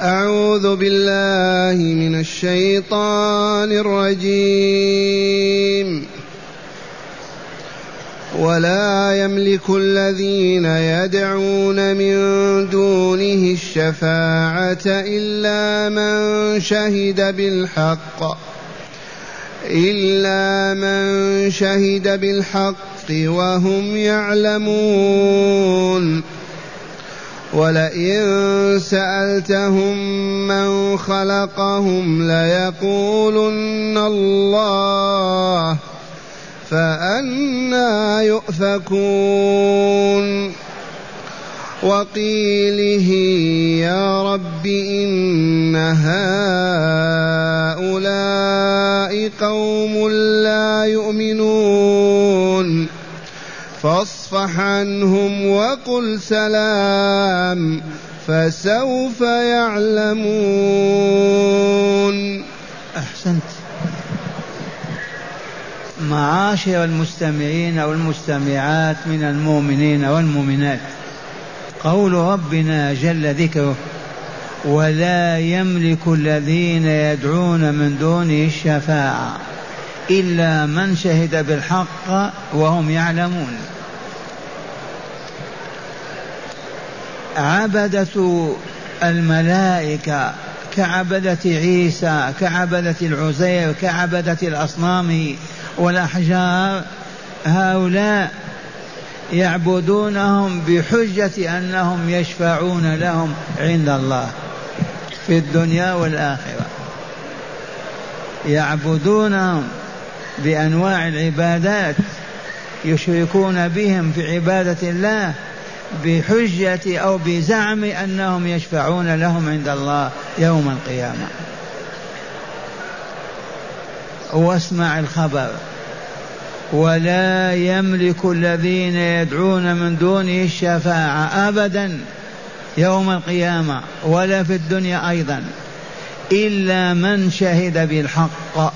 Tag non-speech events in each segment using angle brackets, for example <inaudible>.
أعوذ بالله من الشيطان الرجيم. ولا يملك الذين يدعون من دونه الشفاعة إلا من شهد بالحق. إلا من شهد بالحق وهم يعلمون. ولئن سألتهم من خلقهم ليقولن الله فأنا يؤفكون. وقيله يا رب إن هؤلاء قوم لا يؤمنون. فاصفح عنهم وقل سلام فسوف يعلمون. أحسنت. معاشر المستمعين والمستمعات من المؤمنين والمؤمنات قول ربنا جل ذكره ولا يملك الذين يدعون من دونه الشفاعة. إلا من شهد بالحق وهم يعلمون. عبدة الملائكة كعبدة عيسى كعبدة العزير كعبدة الأصنام والأحجار هؤلاء يعبدونهم بحجة أنهم يشفعون لهم عند الله في الدنيا والآخرة. يعبدونهم بأنواع العبادات يشركون بهم في عبادة الله بحجة أو بزعم أنهم يشفعون لهم عند الله يوم القيامة. واسمع الخبر. ولا يملك الذين يدعون من دونه الشفاعة أبدا يوم القيامة ولا في الدنيا أيضا إلا من شهد بالحق.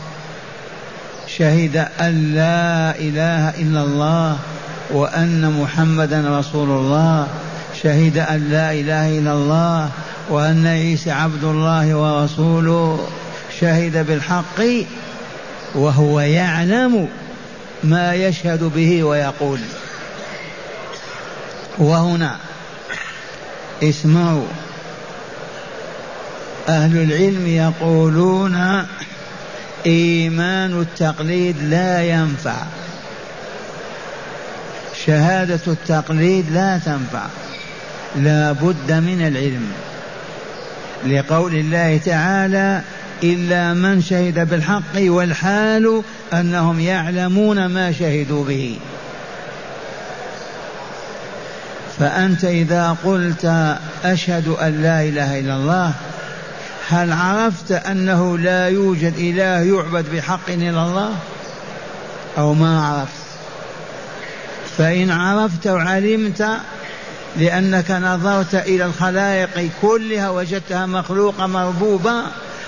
شهد أن لا إله إلا الله وأن محمدا رسول الله شهد أن لا إله إلا الله وأن عيسى عبد الله ورسوله شهد بالحق وهو يعلم ما يشهد به ويقول. وهنا اسمعوا أهل العلم يقولون إيمان التقليد لا ينفع. شهادة التقليد لا تنفع. لا بد من العلم. لقول الله تعالى إلا من شهد بالحق والحال أنهم يعلمون ما شهدوا به. فأنت إذا قلت أشهد أن لا إله إلا الله هل عرفت أنه لا يوجد إله يعبد بحق إلا الله؟ أو ما عرفت؟ فإن عرفت وعلمت لأنك نظرت إلى الخلائق كلها وجدتها مخلوقة مربوبة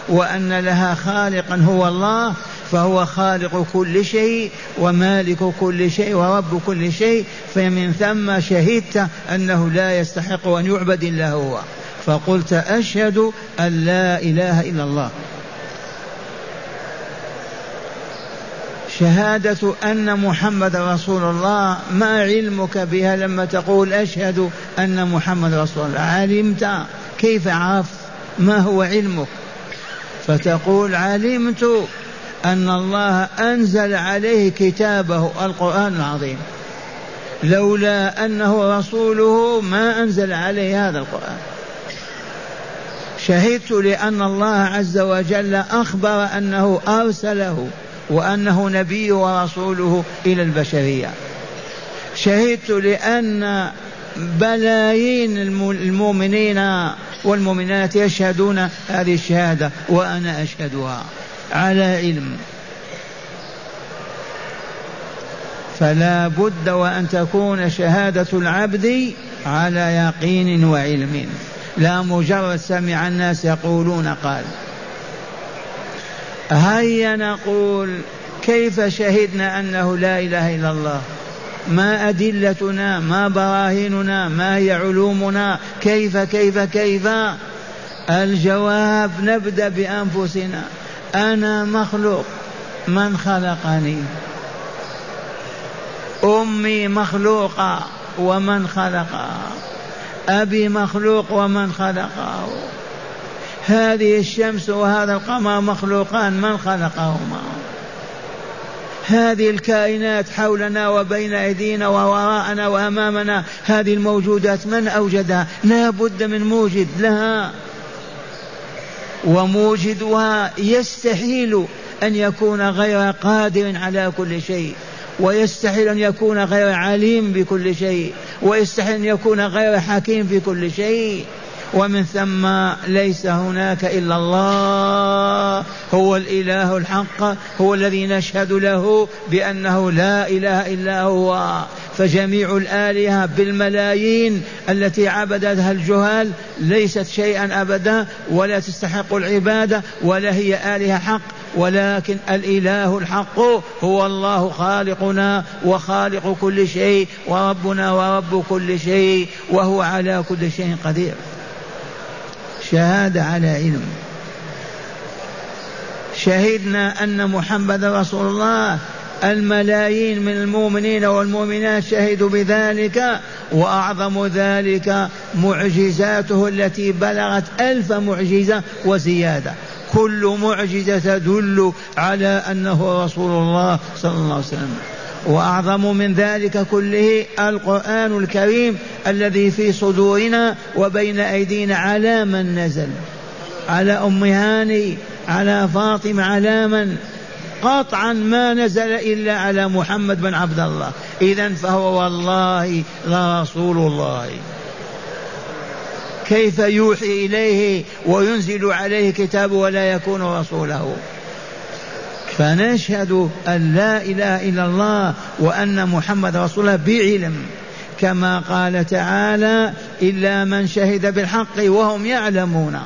وأن لها خالقا هو الله فهو خالق كل شيء ومالك كل شيء ورب كل شيء فمن ثم شهدت أنه لا يستحق أن يعبد إلا هو. فقلت أشهد أن لا إله إلا الله. شهادة أن محمد رسول الله ما علمك بها لما تقول أشهد أن محمد رسول الله؟ علمت. كيف عرفت؟ ما هو علمك؟ فتقول علمت أن الله أنزل عليه كتابه القرآن العظيم. لولا أنه رسوله ما أنزل عليه هذا القرآن. شهدت لأن الله عز وجل أخبر أنه أرسله وأنه نبي ورسوله إلى البشرية. شهدت لأن بلايين المؤمنين والمؤمنات يشهدون هذه الشهادة وأنا أشهدها على علم. فلا بد وأن تكون شهادة العبد على يقين وعلم. لا مجرد سمع الناس يقولون قال. هيا نقول كيف شهدنا أنه لا إله إلا الله؟ ما أدلتنا ما براهيننا ما هي علومنا؟ كيف كيف كيف؟ الجواب نبدأ بأنفسنا. أنا مخلوق من خلقني؟ أمي مخلوقة ومن خلقها؟ أبي مخلوق ومن خلقه. هذه الشمس وهذا القمر مخلوقان من خلقهما. هذه الكائنات حولنا وبين أيدينا ووراءنا وأمامنا هذه الموجودات من أوجدها؟ لا بد من موجد لها. وموجدها يستحيل أن يكون غير قادر على كل شيء. ويستحيل أن يكون غير عليم بكل شيء ويستحيل أن يكون غير حكيم في كل شيء. ومن ثم ليس هناك إلا الله هو الإله الحق هو الذي نشهد له بأنه لا إله إلا هو. فجميع الآلهة بالملايين التي عبدتها الجهال ليست شيئا ابدا ولا تستحق العبادة ولا هي آلهة حق ولكن الإله الحق هو الله خالقنا وخالق كل شيء وربنا ورب كل شيء وهو على كل شيء قدير. شهادة على علم. شهدنا أن محمد رسول الله الملايين من المؤمنين والمؤمنات شهدوا بذلك وأعظم ذلك معجزاته التي بلغت ألف معجزة وزيادة. كل معجزة تدل على أنه رسول الله صلى الله عليه وسلم. وأعظم من ذلك كله القرآن الكريم الذي في صدورنا وبين أيدينا على من نزل. على أم هاني على فاطمة على من؟ قطعا ما نزل إلا على محمد بن عبد الله. اذا فهو والله لرسول الله. كيف يوحي إليه وينزل عليه كتاب ولا يكون رسوله. فنشهد أن لا إله إلا الله وأن محمد رسول الله بعلم. كما قال تعالى إلا من شهد بالحق وهم يعلمون.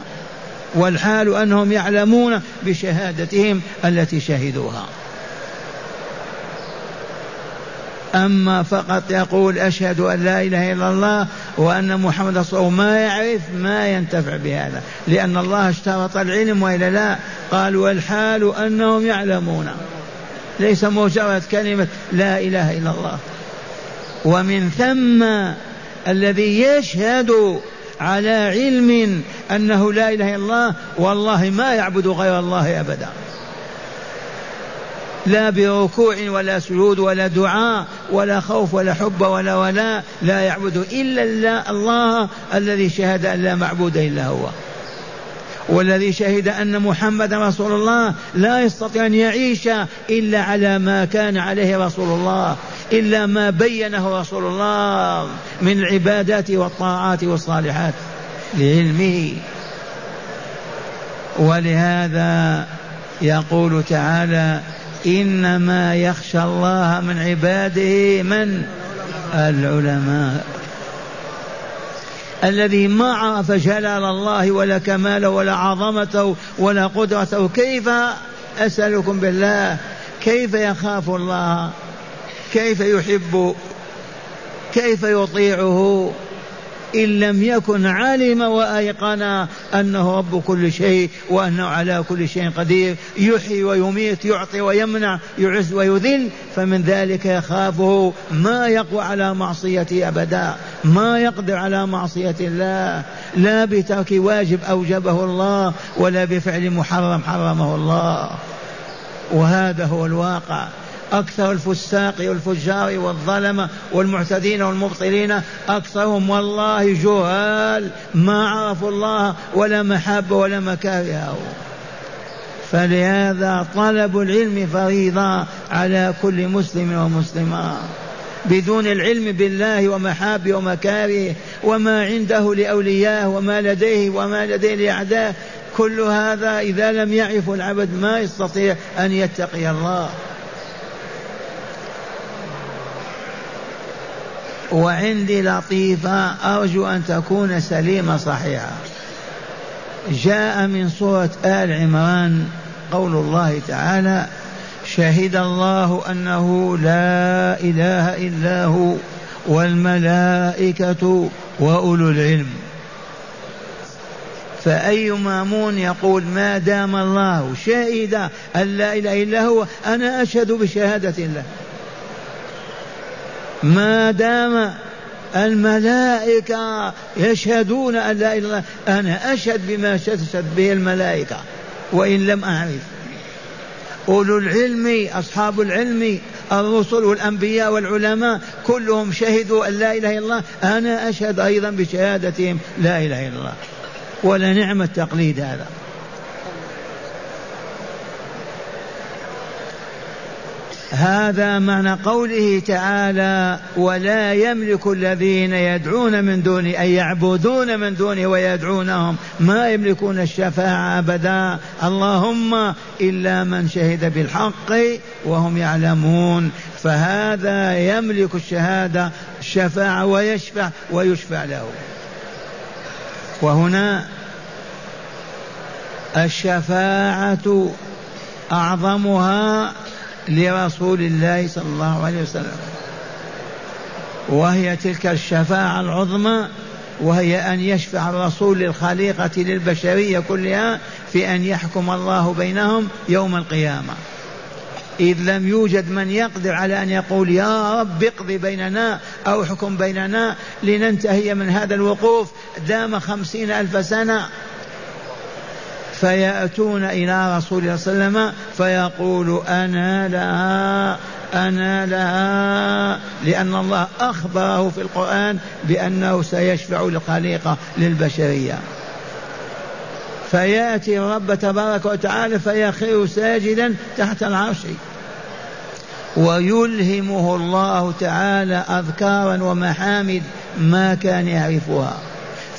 والحال أنهم يعلمون بشهادتهم التي شهدوها. أما فقط يقول أشهد أن لا إله إلا الله وأن محمد رسول الله. ما يعرف ما ينتفع بهذا لأن الله اشترط العلم وإلا لا. قال والحال أنهم يعلمون. ليس مجرد كلمة لا إله إلا الله. ومن ثم الذي يشهد على علم أنه لا إله إلا الله والله ما يعبد غير الله أبدا. لا بركوع ولا سجود ولا دعاء ولا خوف ولا حب ولا ولا لا يعبد إلا الله الذي شهد أن لا معبود إلا هو. والذي شهد أن محمد رسول الله لا يستطيع أن يعيش إلا على ما كان عليه رسول الله إلا ما بينه رسول الله من العبادات والطاعات والصالحات لعلمه. ولهذا يقول تعالى إنما يخشى الله من عباده من؟ العلماء. الذي ما عرف جلال الله ولا كماله ولا عظمته ولا قدرته كيف أسألكم بالله؟ كيف يخاف الله؟ كيف يحب؟ كيف يطيعه؟ إن لم يكن علم وأيقن أنه رب كل شيء وأنه على كل شيء قدير يحيي ويميت يعطي ويمنع يعز ويذل فمن ذلك يخافه ما يقوى على معصيته أبدا ما يقدر على معصية الله. لا بترك واجب أوجبه الله ولا بفعل محرم حرمه الله. وهذا هو الواقع. أكثر الفساق والفجار والظلمة والمعتدين والمبطلين أكثرهم والله جهال ما عرفوا الله ولا محبة ولا مكارهه فلهذا طلب العلم فريضة على كل مسلم ومسلمة. بدون العلم بالله ومحابه ومكاره وما عنده لأوليائه وما لديه وما لديه لأعدائه كل هذا إذا لم يعرف العبد ما يستطيع أن يتقي الله. وعندي لطيفة أرجو أن تكون سليمة صحيحة. جاء من سورة آل عمران قول الله تعالى شهد الله أنه لا إله إلا هو والملائكة وأولو العلم. فأي مأمون يقول ما دام الله شهد أن لا إله إلا هو أنا أشهد بشهادة الله. ما دام الملائكة يشهدون أن لا إله إلا الله أنا أشهد بما شهدت به الملائكة وإن لم أعرف. أولو العلم أصحاب العلم الرسل والأنبياء والعلماء كلهم شهدوا أن لا إله إلا الله أنا أشهد أيضا بشهادتهم لا إله إلا الله. ولا نعم التقليد هذا. هذا معنى قوله تعالى ولا يملك الذين يدعون من دونه أي يعبدون من دونه ويدعونهم. ما يملكون الشفاعة أبدا. اللهم إلا من شهد بالحق وهم يعلمون. فهذا يملك الشهادة الشفاعة ويشفع ويشفع له. وهنا الشفاعة أعظمها لرسول الله صلى الله عليه وسلم. وهي تلك الشفاعة العظمى وهي أن يشفع الرسول للخليقة للبشرية كلها في أن يحكم الله بينهم يوم القيامة. إذ لم يوجد من يقدر على أن يقول يا رب اقض بيننا أو حكم بيننا لننتهي من هذا الوقوف دام خمسين ألف سنة. فيأتون إلى رسول الله صلى الله عليه وسلم فيقول أنا لها أنا لها لأن الله أخبره في القرآن بأنه سيشفع للخليقة للبشرية. فيأتي الرب تبارك وتعالى فيخير ساجدا تحت العرش. ويلهمه الله تعالى أذكارا ومحامد ما كان يعرفها.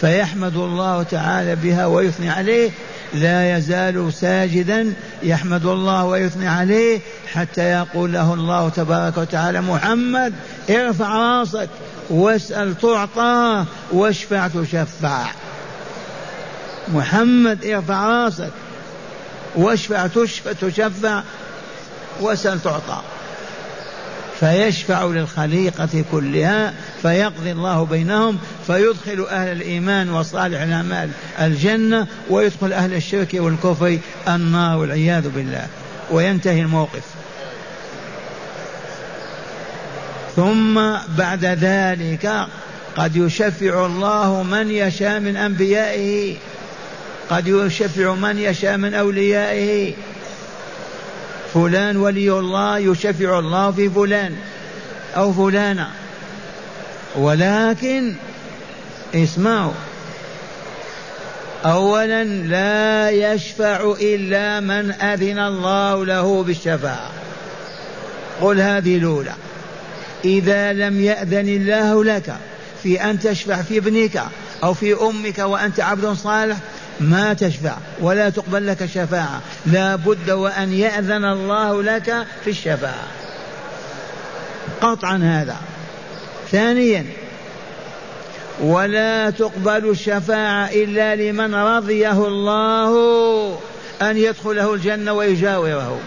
فيحمد الله تعالى بها ويثني عليه لا يزال ساجدا يحمد الله ويثني عليه حتى يقول له الله تبارك وتعالى محمد ارفع راسك واسأل تعطى واشفع تشفع. محمد ارفع راسك واشفع تشفع واسأل تعطى فيشفع للخليقة كلها فيقضي الله بينهم فيدخل أهل الإيمان وصالح الأعمال الجنة ويدخل أهل الشرك والكفر النار والعياذ بالله. وينتهي الموقف. ثم بعد ذلك قد يشفع الله من يشاء من أنبيائه. قد يشفع من يشاء من أوليائه. فلان ولي الله يشفع الله في فلان أو فلانة. ولكن اسمعوا. أولا لا يشفع إلا من أذن الله له بالشفاعة. قل هذه الأولى. إذا لم يأذن الله لك في أن تشفع في ابنك أو في أمك وأنت عبد صالح ما تشفع ولا تقبل لك شفاعة. لا بد وأن يأذن الله لك في الشفاعة. قطعا هذا. ثانيا ولا تقبل الشفاعة إلا لمن رضيه الله أن يدخله الجنة ويجاوره.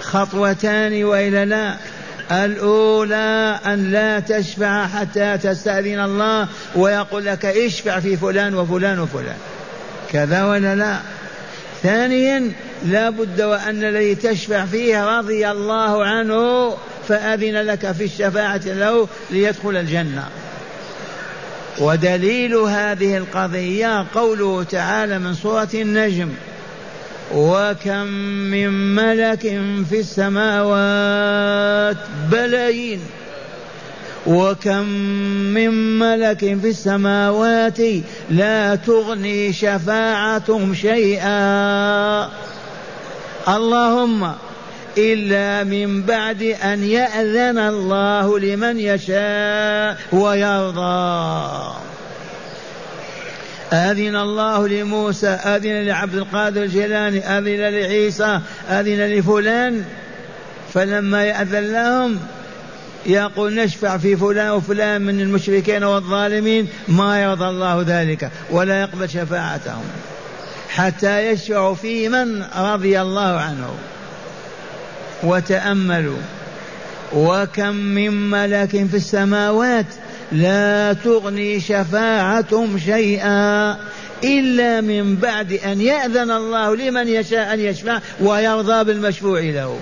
خطوتان وإلا لا. الأولى أن لا تشفع حتى تستأذن الله ويقول لك اشفع في فلان وفلان وفلان. كذا ولا لا؟ ثانيا لا بد وأن الذي تشفع فيه رضي الله عنه فأذن لك في الشفاعة له ليدخل الجنة. ودليل هذه القضية قوله تعالى من سورة النجم. وكم من ملك في السماوات بلايين وكم من ملك في السماوات لا تغني شفاعتهم شيئا. اللهم إلا من بعد أن يأذن الله لمن يشاء ويرضى. أذن الله لموسى أذن لعبد القادر الجيلاني أذن لعيسى أذن لفلان. فلما يأذن لهم يقول نشفع في فلان وفلان من المشركين والظالمين ما يرضى الله ذلك ولا يقبل شفاعتهم. حتى يشفع في من رضي الله عنه. وتأملوا. وكم من ملك في السماوات لا تغني شفاعتهم شيئا إلا من بعد أن يأذن الله لمن يشاء أن يشفع ويرضى بالمشفوع له.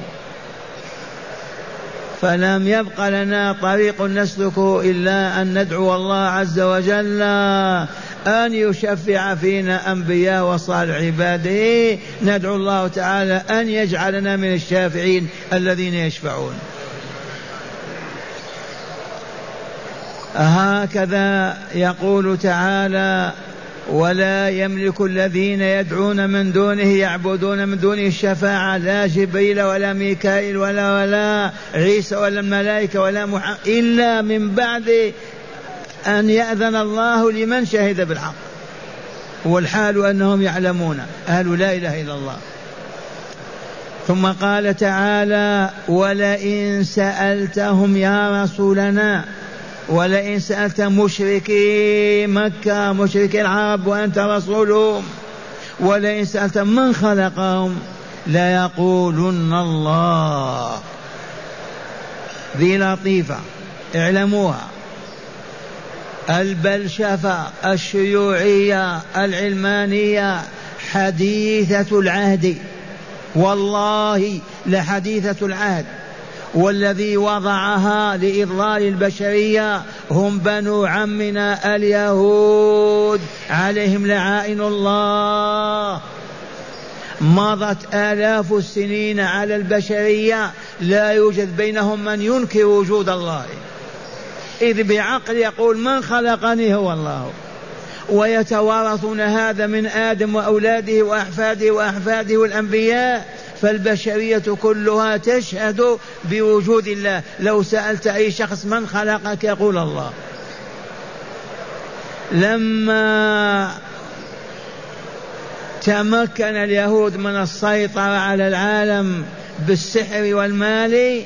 فلم يبق لنا طريق نسلكه إلا أن ندعو الله عز وجل أن يشفع فينا أنبياء وصالح عباده. ندعو الله تعالى أن يجعلنا من الشافعين الذين يشفعون. هكذا يقول تعالى ولا يملك الذين يدعون من دونه يعبدون من دونه الشفاعة لا جبريل ولا ميكائيل ولا ولا عيسى ولا الملائكة ولا محمد إلا من بعد أن يأذن الله لمن شهد بالحق. والحال أنهم يعلمون أهل لا إله إلا الله. ثم قال تعالى ولئن سألتهم يا رسولنا ولئن سألت مشركي مكة مشركي العرب وأنت رسولهم. ولئن سألت من خلقهم ليقولن الله. ذي لطيفة اعلموها. البلشفة الشيوعية العلمانية حديثة العهد. والله لحديثة العهد. والذي وضعها لإضلال البشرية هم بنو عمنا اليهود. عليهم لعائن الله. مضت آلاف السنين على البشرية. لا يوجد بينهم من ينكر وجود الله. إذ بعقل يقول من خلقني هو الله. ويتوارثون هذا من آدم وأولاده وأحفاده وأحفاده والأنبياء فالبشرية كلها تشهد بوجود الله. لو سألت أي شخص من خلقك يقول الله. لما تمكن اليهود من السيطرة على العالم بالسحر والمال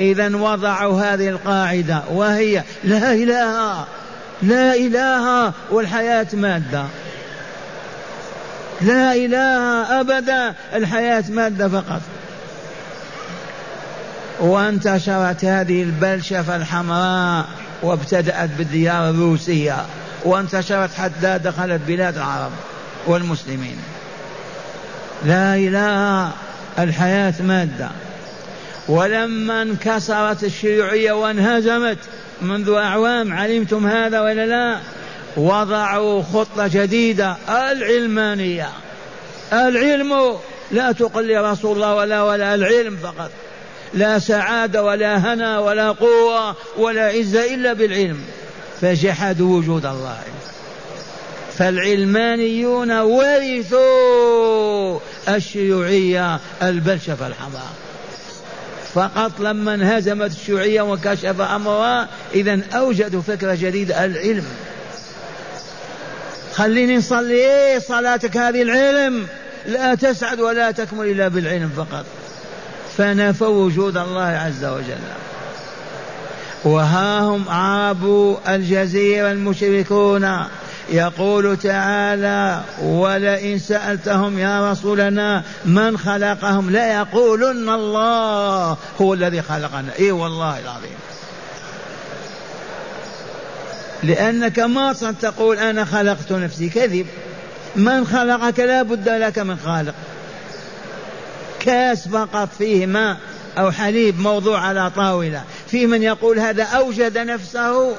إذا وضعوا هذه القاعدة وهي لا إله لا إله والحياة مادة. لا إله أبدا الحياة مادة فقط. وانتشرت هذه البلشفة الحمراء وابتدأت بالديار الروسية وانتشرت حتى دخلت بلاد العرب والمسلمين. لا إله الحياة مادة. ولما انكسرت الشيوعية وانهزمت منذ أعوام علمتم هذا ولا لا؟ وضعوا خطة جديدة العلمانية. العلم لا تقل لي رسول الله ولا ولا العلم فقط. لا سعادة ولا هنا ولا قوة ولا عزة إلا بالعلم. فجحدوا وجود الله. فالعلمانيون ورثوا الشيوعية البلشفة الحمراء فقط لما انهزمت الشيوعية وكشف أمرها إذا أوجدوا فكرة جديدة العلم. خليني نصلي. إيه صلاتك هذه العلم. لا تسعد ولا تكمل إلا بالعلم فقط. فنفوا وجود الله عز وجل. وها هم عرب الجزيرة المشركون. يقول تعالى ولئن سألتهم يا رسولنا من خلقهم ليقولن الله. هو الذي خلقنا. اي والله العظيم. لأنك ما تقول أنا خلقت نفسي كذب. من خلقك لا بد لك من خالق. كاس فقط فيه ماء أو حليب موضوع على طاولة. في من يقول هذا أوجد نفسه.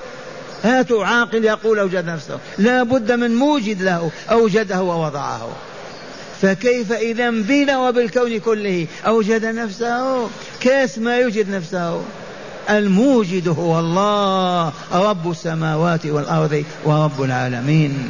هاتوا عاقل يقول أوجد نفسه. لا بد من موجد له. أوجده ووضعه. فكيف إذا بنا وبالكون كله أوجد نفسه؟ كاس ما يوجد نفسه. الموجد هو الله رب السماوات والأرض ورب العالمين.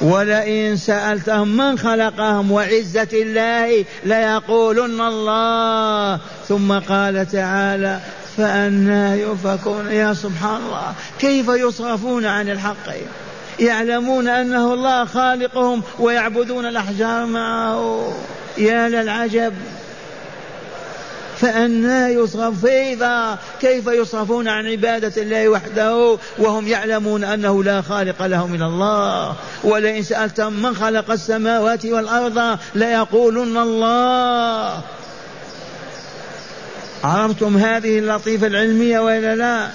ولئن سألتهم من خلقهم وعزة الله ليقولن الله. ثم قال تعالى فأنا يؤفكون يا سبحان الله كيف يصرفون عن الحق؟ يعلمون أنه الله خالقهم ويعبدون الأحجار معه. يا للعجب. فأنا يصرف فإذا كيف يصرفون عن عبادة الله وحده؟ وهم يعلمون أنه لا خالق لهم من الله. ولئن سألتم من خلق السماوات والأرض ليقولن الله. عرفتم هذه اللطيفة العلمية ولا لا؟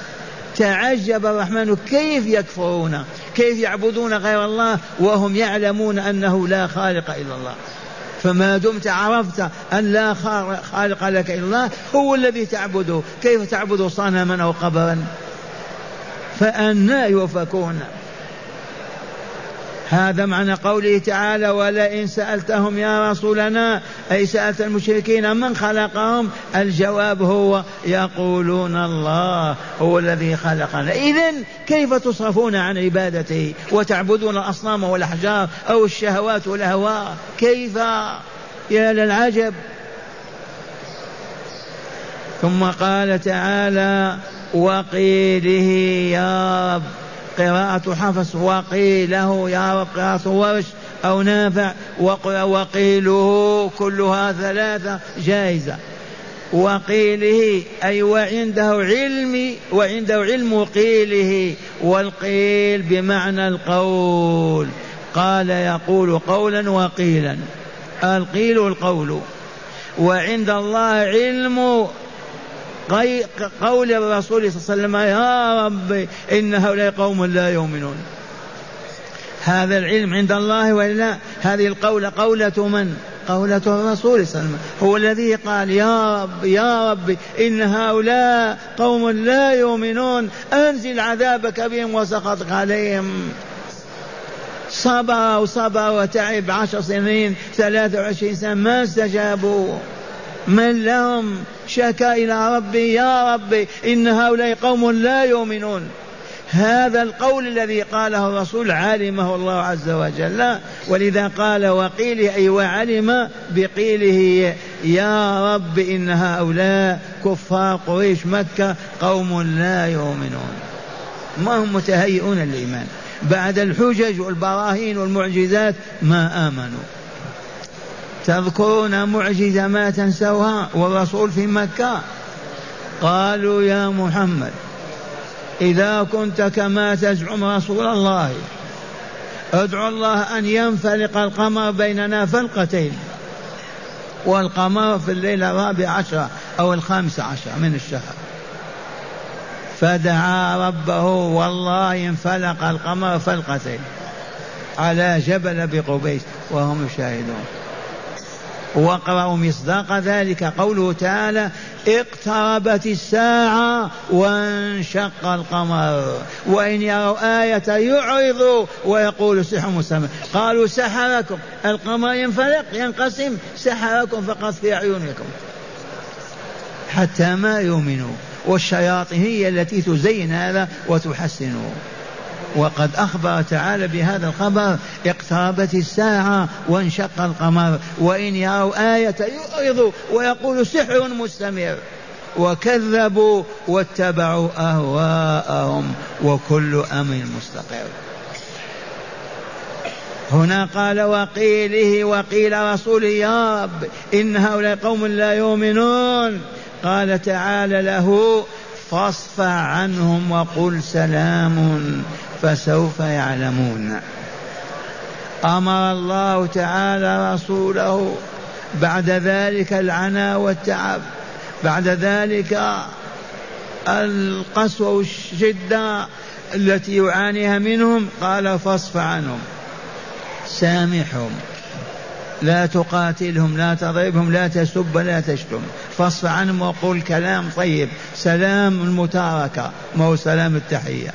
تعجب الرحمن. كيف يكفرون؟ كيف يعبدون غير الله وهم يعلمون أنه لا خالق إلا الله؟ فما دمت عرفت أن لا خالق لك إلا الله هو الذي تعبده. كيف تعبد صنما أو قبرا؟ فأنا يؤفكون. هذا معنى قوله تعالى ولئن سألتهم يا رسولنا أي سألت المشركين من خلقهم؟ الجواب هو يقولون الله هو الذي خلقنا. إذا كيف تصرفون عن عبادته وتعبدون الأصنام والأحجار أو الشهوات والأهواء؟ كيف؟ يا للعجب. ثم قال تعالى وقيله يا رب. قراءة حفص وقيله يا قراءة ورش أو نافع وقيله كلها ثلاثة جائزة. وقيله أي وعنده علم وعنده علم قيله والقيل بمعنى القول. قال يقول قولا وقيلا. القيل القول وعند الله علم قول الرسول صلى الله عليه وسلم يا رب إن هؤلاء قوم لا يؤمنون. هذا العلم عند الله وإلا هذه القولة قولة من؟ قولة الرسول صلى الله عليه وسلم. هو الذي قال يا رب يا رب إن هؤلاء قوم لا يؤمنون. أنزل عذابك بهم وسقطك عليهم. صبر وصبر وتعب عشر سنين ثلاثة وعشرين سنة ما استجابوا. من لهم شكا إلى ربي يا ربي إن هؤلاء قوم لا يؤمنون. هذا القول الذي قاله الرسول علمه الله عز وجل. ولذا قال وقيله أي وعلم بقيله يا رب إن هؤلاء كفار قريش مكة قوم لا يؤمنون. ما هم متهيئون للإيمان. بعد الحجج والبراهين والمعجزات ما آمنوا. تذكرون معجزة ما تنسوها والرسول في مكة. قالوا يا محمد إذا كنت كما تزعم رسول الله ادعو الله أن ينفلق القمر بيننا فلقتين والقمر في الليلة الرابع عشر أو الخامس عشر من الشهر. فدعا ربه والله انفلق القمر فلقتين على جبل بقبيس وهم يشاهدون. واقرأوا مصداق ذلك قوله تعالى اقتربت الساعة وانشق القمر. وإن يروا آية يعرضوا ويقول سحر مستمر. قالوا سحركم. القمر ينفلق ينقسم. سحركم فقط في أعينكم. حتى ما يؤمنوا. والشياطين هي التي تزين هذا وتحسنه وقد أخبر تعالى بهذا الخبر اقتربت الساعة وانشق القمر وإن يروا آية يعرضوا ويقول سحر مستمر. وكذبوا واتبعوا أهواءهم وكل أمر مستقر. هنا قال وقيله وقيل رسوله يا رب إن هؤلاء قوم لا يؤمنون. قال تعالى له فاصفع عنهم وقل سلام فسوف يعلمون. أمر الله تعالى رسوله بعد ذلك العناء والتعب بعد ذلك القسوة والشدة التي يعانيها منهم. قال فاصف عنهم سامحهم لا تقاتلهم لا تضربهم لا تسب لا تشتم. فاصف عنهم وقل كلام طيب سلام المتاركة ما هو سلام التحية.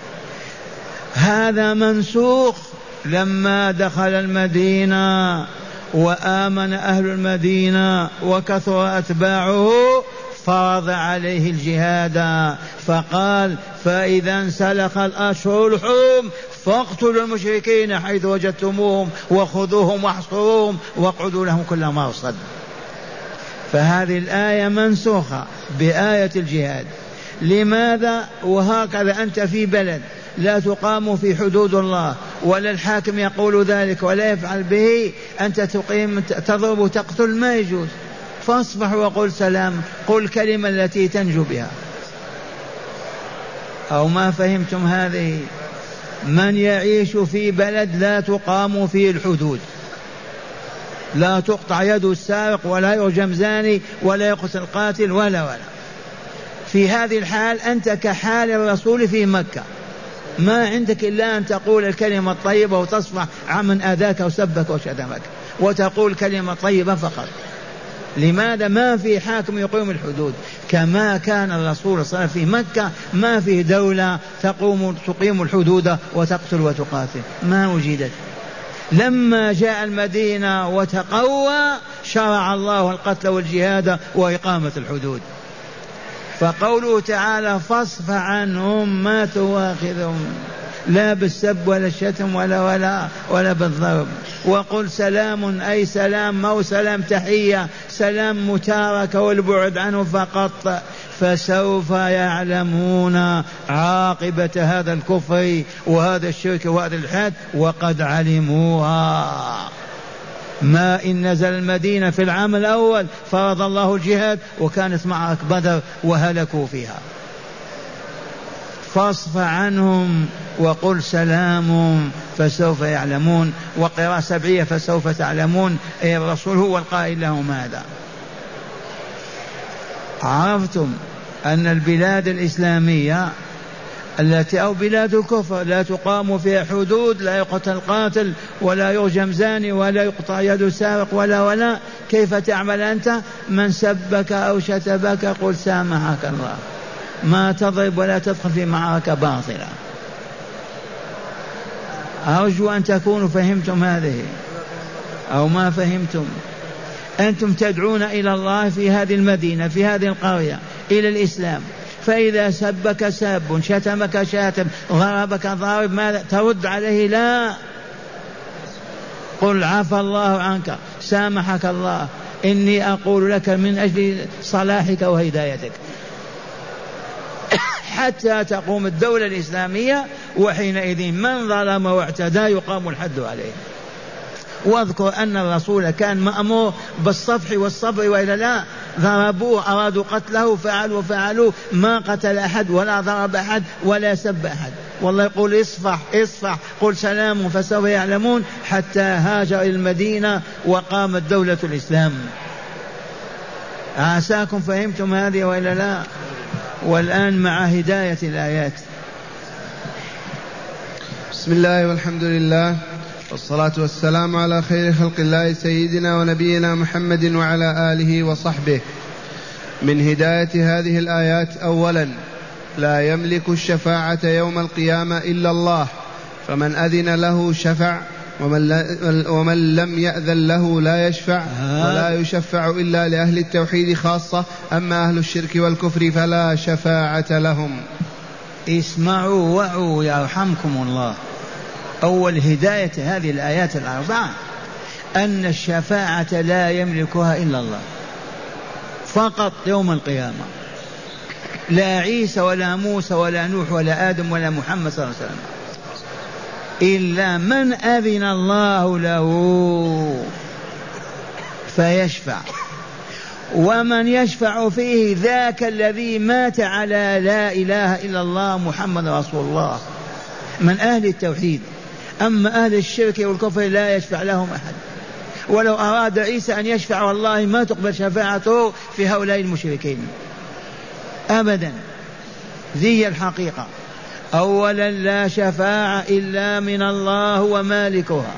هذا منسوخ لما دخل المدينة وآمن أهل المدينة وكثر أتباعه فرض عليه الجهاد. فقال فإذا انسلخ الأشهر الحرم فاقتلوا المشركين حيث وجدتموهم وخذوهم واحصروهم واقعدوا لهم كل مرصد فهذه الآية منسوخة بآية الجهاد. لماذا وهكذا أنت في بلد لا تقام في حدود الله ولا الحاكم يقول ذلك ولا يفعل به أنت تقيم تضرب وتقتل ما يجوز. فاصبح وقل سلام قل الكلمة التي تنجو بها. أو ما فهمتم هذه؟ من يعيش في بلد لا تقام فيه الحدود. لا تقطع يد السارق ولا يرجم زاني ولا يقتل قاتل ولا ولا. في هذه الحال أنت كحال الرسول في مكة. ما عندك إلا أن تقول الكلمة الطيبة وتصفح عمن أذاك وسبك وشتمك. وتقول كلمة طيبة فقط. لماذا ما في حاكم يقيم الحدود؟ كما كان الرسول صلى الله عليه وسلم في مكة ما في دولة تقوم تقيم الحدود وتقتل وتقاتل. ما وجدت. لما جاء المدينة وتقوى شرع الله القتل والجهاد وإقامة الحدود. فقوله تعالى فاصف عنهم ما تواخذهم. لا بالسب ولا الشتم ولا ولا ولا بالضرب. وقل سلام أي سلام مو سلام تحية سلام متاركة والبعد عنه فقط. فسوف يعلمون عاقبة هذا الكفر وهذا الشرك وهذا الحد وقد علموها. ما إن نزل المدينة في العام الأول فرض الله الجهاد وكانت معركة بدر وهلكوا فيها. فاصف عنهم وقل سلام فسوف يعلمون وقراءة سبعية فسوف تعلمون أي الرسول هو القائل لهم هذا. عرفتم أن البلاد الإسلامية التي أو بلاد الكفر لا تقام فيها حدود لا يقتل قاتل ولا يرجم زاني ولا يقطع يد سارق ولا ولا. كيف تعمل أنت؟ من سبك أو شتبك قل سامحك الله. ما تضرب ولا تدخل في معركة باطلة أرجو أن تكونوا فهمتم هذه أو ما فهمتم. أنتم تدعون إلى الله في هذه المدينة في هذه القرية إلى الإسلام. فإذا سبك ساب شتمك شاتم ضربك ضارب ماذا ترد عليه لا. قل عفى الله عنك سامحك الله. إني أقول لك من أجل صلاحك وهدايتك. <coughs> حتى تقوم الدولة الإسلامية وحينئذ من ظلم واعتدى يقام الحد عليه. واذكر أن الرسول كان مأمور بالصفح والصبر وإلا لا. ضربوه أرادوا قتله فعلوا فعلوا. ما قتل أحد ولا ضرب أحد ولا سب أحد. والله يقول اصفح اصفح. قل سلام فسوف يعلمون. حتى هاجر إلى المدينة وقامت دولة الإسلام. عساكم فهمتم هذه وإلا لا. والآن مع هداية الآيات. بسم الله والحمد لله. والصلاة والسلام على خير خلق الله سيدنا ونبينا محمد وعلى آله وصحبه. من هداية هذه الآيات أولا لا يملك الشفاعة يوم القيامة إلا الله فمن أذن له شفع ومن, ومن لم يأذن له لا يشفع ولا يشفع إلا لأهل التوحيد خاصة أما أهل الشرك والكفر فلا شفاعة لهم. اسمعوا وعوا يرحمكم الله. أول هداية هذه الآيات الأربعة أن الشفاعة لا يملكها إلا الله فقط يوم القيامة. لا عيسى ولا موسى ولا نوح ولا آدم ولا محمد صلى الله عليه وسلم إلا من أذن الله له فيشفع. ومن يشفع فيه ذاك الذي مات على لا إله إلا الله محمد رسول الله من أهل التوحيد. أما أهل الشرك والكفر لا يشفع لهم أحد. ولو أراد عيسى أن يشفع والله ما تقبل شفاعته في هؤلاء المشركين. أبدا. ذي الحقيقة. أولا لا شفاعة إلا من الله ومالكها.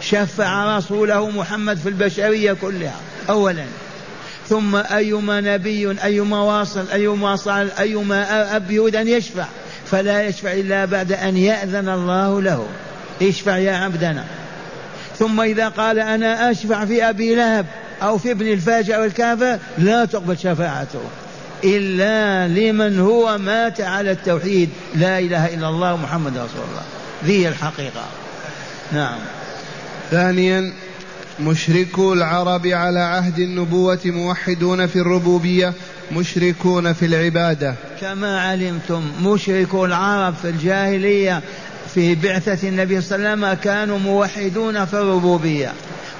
شفع رسوله محمد في البشرية كلها. أولا. ثم أيما نبي أيما واصل أيما صال أيما أب يريد أن يشفع. فلا يشفع إلا بعد أن يأذن الله له. اشفع يا عبدنا. ثم إذا قال أنا أشفع في أبي لهب أو في ابن الفاجع والكافر لا تقبل شفاعته. إلا لمن هو مات على التوحيد. لا إله إلا الله محمد رسول الله. ذي الحقيقة. نعم. ثانيا مشركو العرب على عهد النبوة موحدون في الربوبية مشركون في العبادة. كما علمتم مشركو العرب في الجاهلية في بعثة النبي صلى الله عليه وسلم كانوا موحدون في الربوبية.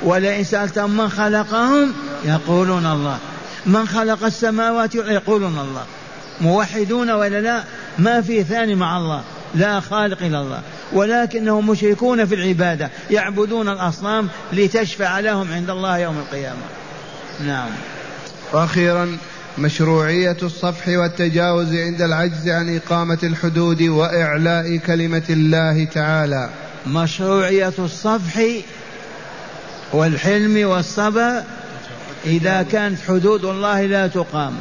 ولئن سألتم من خلقهم يقولون الله. من خلق السماوات يقولون الله. موحدون ولا لا؟ ما في ثاني مع الله. لا خالق إلا الله. ولكنهم مشركون في العبادة. يعبدون الأصنام لتشفع لهم عند الله يوم القيامة. نعم. وأخيرا مشروعية الصفح والتجاوز عند العجز عن إقامة الحدود وإعلاء كلمة الله تعالى. مشروعية الصفح والحلم والصبر إذا كانت حدود الله لا تقام.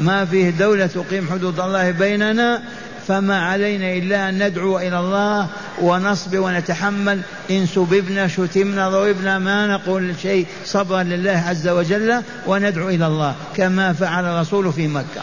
ما فيه دولة تقيم حدود الله بيننا فما علينا إلا أن ندعو إلى الله ونصبر ونتحمل. إن سببنا شتمنا ضربنا ما نقول شيء صبرا لله عز وجل وندعو إلى الله كما فعل الرسول في مكة.